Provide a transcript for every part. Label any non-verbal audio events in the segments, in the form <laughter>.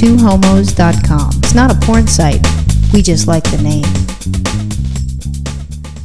twohomos.com. It's not a porn site. We just like the name.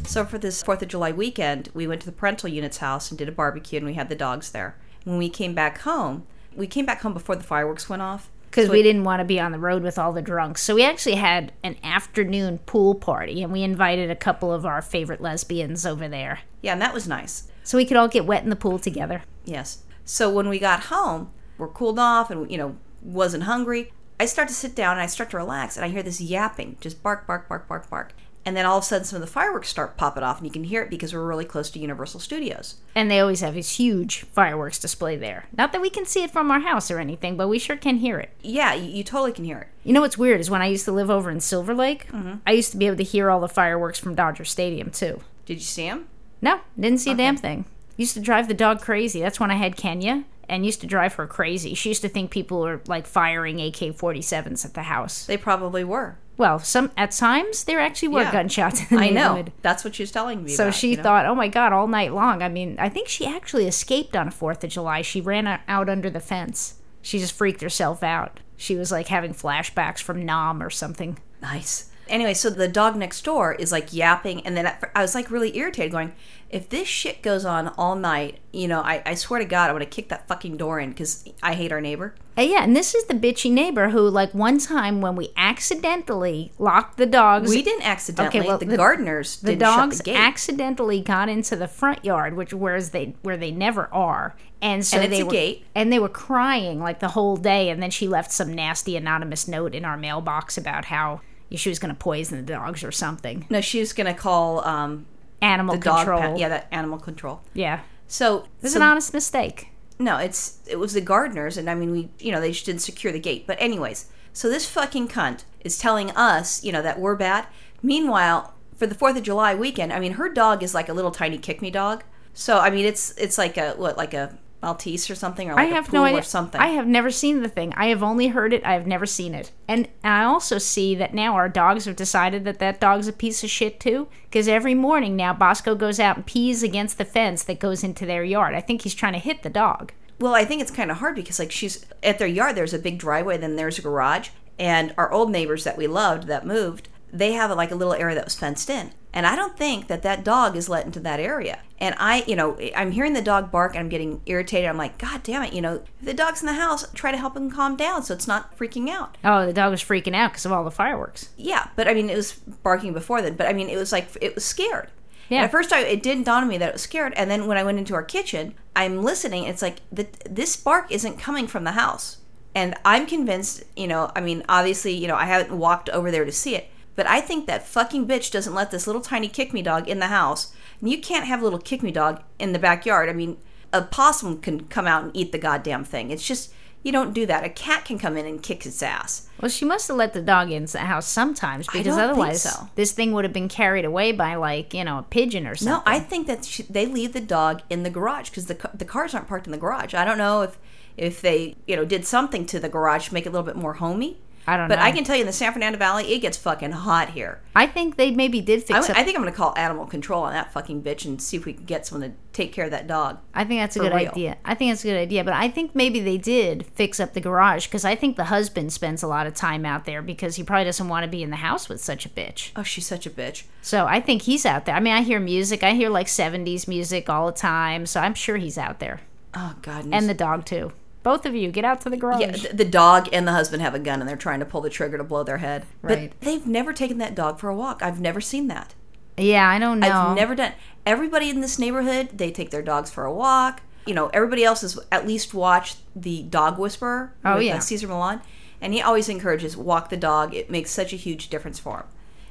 So for this Fourth of July weekend, we went to the parental unit's house and did a barbecue, and we had the dogs there. When we came back home, we came back home before the fireworks went off. because So we it- didn't want to be on the road with all the drunks. So we actually had an afternoon pool party, and we invited a couple of our favorite lesbians over there, Yeah, and that was nice. so we could all get wet in the pool together. Yes. So when we got home, we're cooled off and you know wasn't hungry. I start to sit down and I start to relax, and I hear this yapping, just bark, bark, bark, bark, bark, and then all of a sudden some of the fireworks start popping off, and you can hear it because we're really close to Universal Studios. And they always have this huge fireworks display there. Not that we can see it from our house or anything, but we sure can hear it. Yeah, you, you totally can hear it. You know what's weird is when I used to live over in Silver Lake, Mm-hmm. I used to be able to hear all the fireworks from Dodger Stadium too. Did you see them? No, didn't see a damn thing. Used to drive the dog crazy. That's when I had Kenya and used to drive her crazy. She used to think people were like firing AK 47s at the house. They probably were. Well, some at times there actually were Yeah. gunshots in the I know. That's what she was telling me. So about, she you know? thought, oh my God, all night long. I mean, I think she actually escaped on a 4th of July. She ran out under the fence. She just freaked herself out. She was like having flashbacks from Nam or something. Nice. Anyway, so the dog next door is like yapping, and then I- I was like really irritated, going, if this shit goes on all night, you know, I, I swear to God, I'm gonna kick that fucking door in because I hate our neighbor. Uh, yeah, and this is the bitchy neighbor who, like, one time when we accidentally locked the dogs, We didn't accidentally. Okay, well, the, the- gardeners the didn't dogs the accidentally got into the front yard, which whereas they where they never are, and so And it's they a were gate. and they were crying like the whole day, and then she left some nasty anonymous note in our mailbox about how she was going to poison the dogs or something. no, she was gonna call um, Animal the dog. control. pa- yeah, that animal control. yeah. So was so- an honest mistake. No, it's it was the gardeners, and I mean we, you know, they just didn't secure the gate. But anyways, so this fucking cunt is telling us, you know, that we're bad. Meanwhile, for the Fourth of July weekend, I mean, her dog is like a little tiny kick me dog. So I mean, it's it's like a what, like a Maltese or something, or like I have no idea. or something. I have never seen the thing. I have only heard it. I have never seen it. And, and I also see that now our dogs have decided that that dog's a piece of shit too. Because every morning now Bosco goes out and pees against the fence that goes into their yard. I think he's trying to hit the dog. Well, I think it's kind of hard because like she's at their yard. There's a big driveway, then there's a garage, and our old neighbors that we loved that moved, they have like a little area that was fenced in, and I don't think that that dog is let into that area. And I, you know, I'm hearing the dog bark, and I'm getting irritated. I'm like, God damn it, you know, if the dog's in the house, try to help him calm down so it's not freaking out. Oh, the dog was freaking out because of all the fireworks. Yeah, but I mean, it was barking before then. But I mean, it was like it was scared. Yeah. And at first, I, it didn't dawn on me that it was scared. And then when I went into our kitchen, I'm listening. It's like the, this bark isn't coming from the house, and I'm convinced. You know, I mean, obviously, you know, I haven't walked over there to see it, but I think that fucking bitch doesn't let this little tiny kick me dog in the house. And you can't have a little kick me dog in the backyard. I mean, a possum can come out and eat the goddamn thing. It's just you don't do that. A cat can come in and kick its ass. Well, she must have let the dog into the house sometimes because otherwise so. this thing would have been carried away by like you know a pigeon or something. No, I think that she, they leave the dog in the garage because the the cars aren't parked in the garage. I don't know if if they you know did something to the garage to make it a little bit more homey. I don't But know. I can tell you in the San Fernando Valley, it gets fucking hot here. I think they maybe did fix up I think I'm going to call animal control on that fucking bitch and see if we can get someone to take care of that dog. I think that's a good real. idea. I think that's a good idea. But I think maybe they did fix up the garage because I think the husband spends a lot of time out there because he probably doesn't want to be in the house with such a bitch. Oh, she's such a bitch. So I think he's out there. I mean, I hear music. I hear like 70s music all the time. So I'm sure he's out there. Oh God. And the dog, too. Both of you, get out to the garage. yeah, th- the dog and the husband have a gun and they're trying to pull the trigger to blow their head. Right. But they've never taken that dog for a walk. I've never seen that. Yeah, I don't know. I've never done. Everybody in this neighborhood, they take their dogs for a walk. You know, everybody else has at least watched the Dog Whisperer. Oh, with, yeah. uh, Cesar Millan, and he always encourages walk the dog. It makes such a huge difference for him,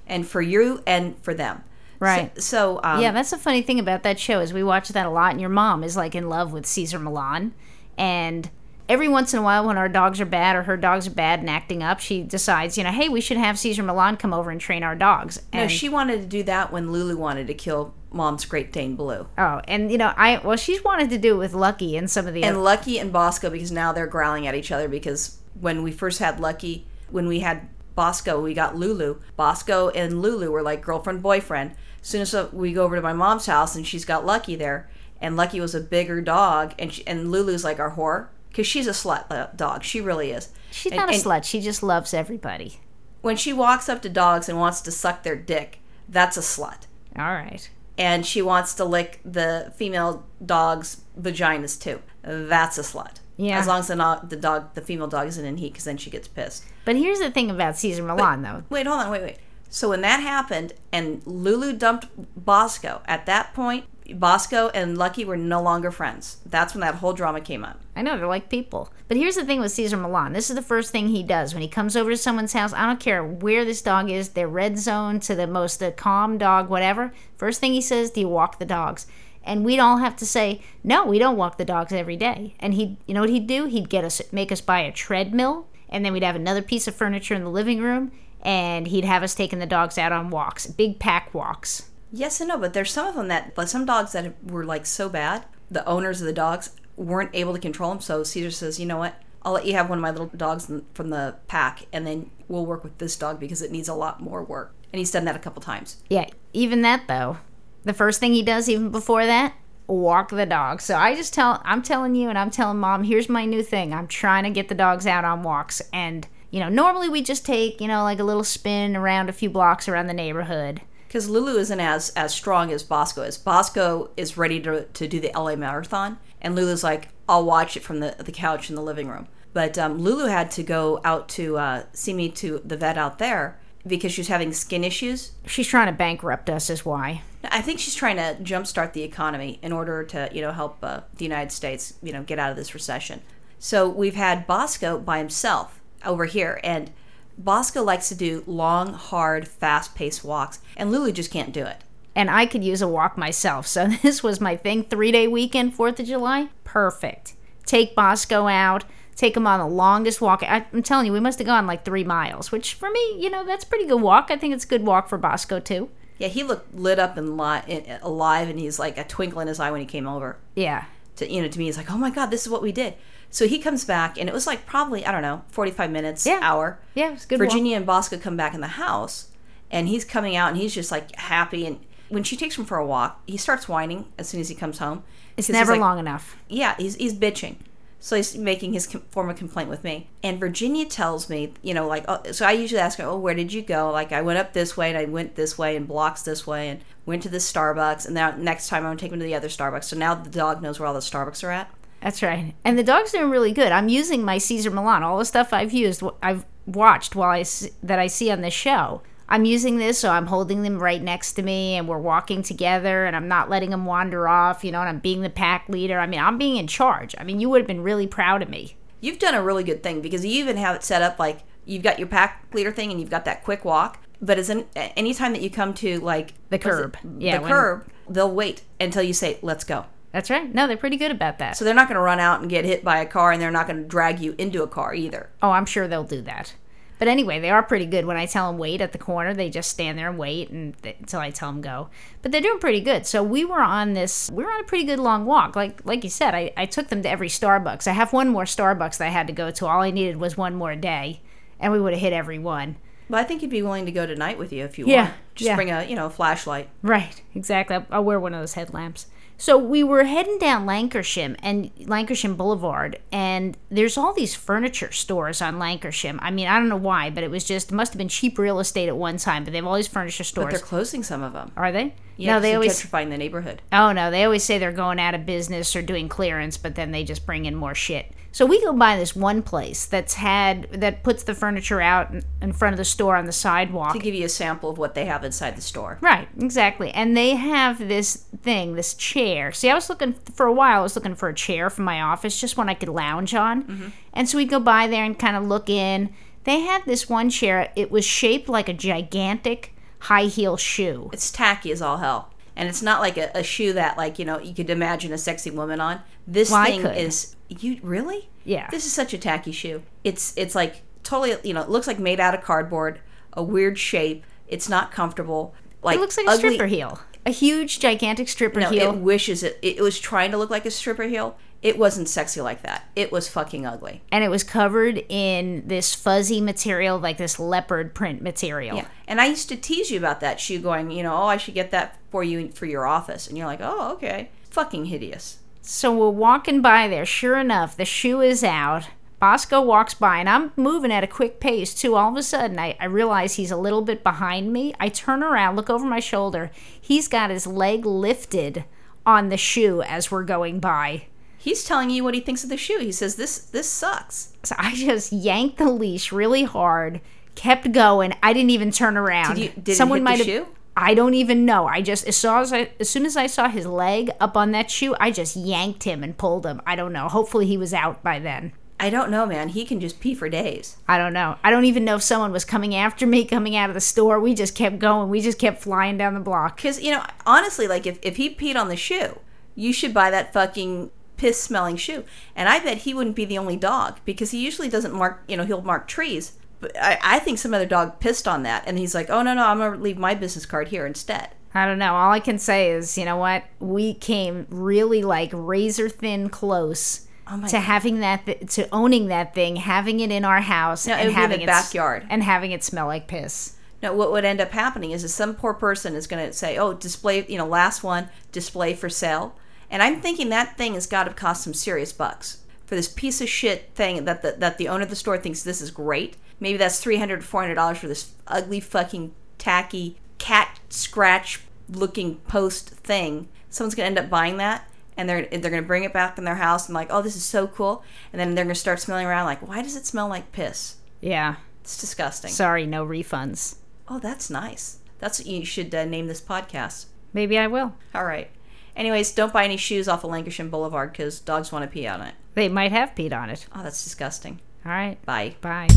and for you and for them. Right. So, so um, Yeah, that's the funny thing about that show is we watch that a lot, and your mom is like in love with Cesar Millan, and every once in a while, when our dogs are bad or her dogs are bad and acting up, she decides, you know, hey, we should have Cesar Millan come over and train our dogs. no, she wanted to do that when Lulu wanted to kill Mom's Great Dane Blue. oh, and you know, I well, she's wanted to do it with Lucky and some of the and other. Lucky and Bosco because now they're growling at each other because when we first had Lucky, when we had Bosco, we got Lulu. Bosco and Lulu were like girlfriend boyfriend. As soon as we go over to my mom's house and she's got Lucky there, and Lucky was a bigger dog, and she, and Lulu's like our whore because she's a slut dog. She really is. She's And- not a slut. She just loves everybody. When she walks up to dogs and wants to suck their dick, that's a slut. All right. And she wants to lick the female dog's vaginas too. That's a slut. Yeah. As long as the, no- the dog, the female dog, isn't in heat, because then she gets pissed. But here's the thing about Cesar Millan, though. Wait, hold on, wait, wait. So when that happened and Lulu dumped Bosco, at that point, Bosco and Lucky were no longer friends. That's when that whole drama came up. I know they're like people. But here's the thing with Cesar Millan. This is the first thing he does when he comes over to someone's house. I don't care where this dog is, their red zone to the most the calm dog, whatever. First thing he says, "Do you walk the dogs?" And we'd all have to say, "No, we don't walk the dogs every day." And he, you know what he'd do? He'd get us make us buy a treadmill, and then we'd have another piece of furniture in the living room, and he'd have us taking the dogs out on walks, big pack walks. Yes and no, but there's some of them that, but some dogs that were like so bad, the owners of the dogs weren't able to control them. So Cesar says, you know what? I'll let you have one of my little dogs from the pack, and then we'll work with this dog because it needs a lot more work. And he's done that a couple times. Yeah, even that though, the first thing he does even before that, walk the dog. So I just tell I'm telling you and I'm telling mom, here's my new thing. I'm trying to get the dogs out on walks and you know, normally we just take, you know, like a little spin around a few blocks around the neighborhood. Because Lulu isn't as as strong as Bosco is. Bosco is ready to, to do the LA Marathon, and Lulu's like, I'll watch it from the, the couch in the living room. But um, Lulu had to go out to uh, see me to the vet out there because she's having skin issues. She's trying to bankrupt us is why. I think she's trying to jumpstart the economy in order to, you know, help uh, the United States, you know, get out of this recession. So we've had Bosco by himself over here, and Bosco likes to do long, hard, fast-paced walks, and Lulu just can't do it. And I could use a walk myself. So <laughs> this was my thing. Three day weekend, 4th of July. Perfect. Take Bosco out. Take him on the longest walk. I, I'm telling you, we must have gone like three miles, which for me, you know, that's a pretty good walk. I think it's a good walk for Bosco, too. Yeah, he looked lit up and li- and- uh, alive, and he's like a twinkle in his eye when he came over. Yeah. To you know, to me, he's like, "Oh my god, this is what we did." So he comes back, and it was like probably I don't know, forty-five minutes, Yeah. hour. Yeah, it's a good walk. Virginia and Bosco come back in the house, and he's coming out, and he's just like happy. And when she takes him for a walk, he starts whining as soon as he comes home. It's never like- long enough. Yeah, he's he's bitching. So he's making his com- form of complaint with me. And Virginia tells me, you know, like, oh, so I usually ask her, oh, where did you go? Like, I went up this way and I went this way and blocks this way and went to this Starbucks. And now next time I'm going to take him to the other Starbucks. So now the dog knows where all the Starbucks are at. That's right. And the dog's doing really good. I'm using my Cesar Millan. All the stuff I've used, I've watched while I that I see on this show. I'm using this, so I'm holding them right next to me, and we're walking together, and I'm not letting them wander off. You know, and I'm being the pack leader. I mean, I'm being in charge. I mean, you would have been really proud of me. You've done a really good thing because you even have it set up like you've got your pack leader thing and you've got that quick walk. But as an, anytime that you come to like The what is it? curb. Yeah, the when- curb, they'll wait until you say, let's go. That's right. No, they're pretty good about that. So they're not going to run out and get hit by a car and they're not going to drag you into a car either. Oh, I'm sure they'll do that. But anyway, they are pretty good. When I tell them wait at the corner, they just stand there and wait and th- until I tell them go. But they're doing pretty good. So we were on this. We were on a pretty good long walk. Like like you said, I, I took them to every Starbucks. I have one more Starbucks that I had to go to. All I needed was one more day, and we would have hit every one. But I think he'd be willing to go tonight with you if you Yeah, want. Just yeah. bring a you know flashlight. Right, exactly. I'll, I'll wear one of those headlamps. So we were heading down Lankershim and Lankershim Boulevard, and there's all these furniture stores on Lankershim. I mean, I don't know why, but it was just it must have been cheap real estate at one time. But they have all these furniture But stores. they're closing some of them. Are they? Yeah, no, they always. gentrifying the neighborhood. Oh no, they always say they're going out of business or doing clearance, but then they just bring in more shit. So we go by this one place that's had that puts the furniture out in- front of the store on the sidewalk. To give you a sample of what they have inside the store. Right, exactly. And they have this thing, this chair. See, I was looking for a while, I was looking for a chair for my office, just one I could lounge on. Mm-hmm. And so we'd go by there and kind of look in. They had this one chair, it was shaped like a gigantic high heel shoe. It's tacky as all hell. And it's not like a, a shoe that like, you know, you could imagine a sexy woman on. This Well, thing is you really? Yeah. This is such a tacky shoe. It's it's like totally you know, it looks like made out of cardboard, a weird shape. It's not comfortable. Like It looks like a stripper heel. A huge, gigantic stripper No, heel. it wishes it, it was trying to look like a stripper heel. It wasn't sexy like that. It was fucking ugly. and it was covered in this fuzzy material, like this leopard print material. Yeah. And I used to tease you about that shoe going, you know, oh, I should get that for you for your office. And you're like, oh, okay. Fucking hideous. So we're walking by there. Sure enough, the shoe is out. Bosco walks by, and I'm moving at a quick pace too. All of a sudden, I, I realize he's a little bit behind me. I turn around, look over my shoulder. He's got his leg lifted on the shoe as we're going by. He's telling you what he thinks of the shoe. He says this this sucks. So I just yanked the leash really hard, kept going. I didn't even turn around. Did you- did the might have. shoe? I don't even know. I just as soon as I as soon as I saw his leg up on that shoe, I just yanked him and pulled him. I don't know. Hopefully he was out by then. I don't know, man. He can just pee for days. I don't know. I don't even know if someone was coming after me coming out of the store. We just kept going. We just kept flying down the block. Because, you know, honestly, like if, if he peed on the shoe, you should buy that fucking piss smelling shoe. And I bet he wouldn't be the only dog because he usually doesn't mark, you know, he'll mark trees. But I, I think some other dog pissed on that. And he's like, oh, no, no, I'm going to leave my business card here instead. I don't know. All I can say is, you know what? We came really like razor thin close Oh to having that, th- to owning that thing, having it in our house, No, and having the it backyard. and having it smell like piss. No, what would end up happening is that some poor person is going to say, "Oh, display, you know, last one, display for sale," and I'm thinking that thing has got to cost some serious bucks for this piece of shit thing that the, that the owner of the store thinks this is great. Maybe that's three hundred, four hundred dollars for this ugly, fucking, tacky, cat scratch looking post thing. Someone's going to end up buying that. And they're, they're going to bring it back in their house and like, oh, this is so cool. And then they're going to start smelling around like, why does it smell like piss? Yeah. It's disgusting. Sorry, no refunds. Oh, that's nice. That's what you should uh, name this podcast. Maybe I will. All right. Anyways, don't buy any shoes off of Lankershim Boulevard because dogs want to pee on it. They might have peed on it. Oh, that's disgusting. All right. Bye. Bye.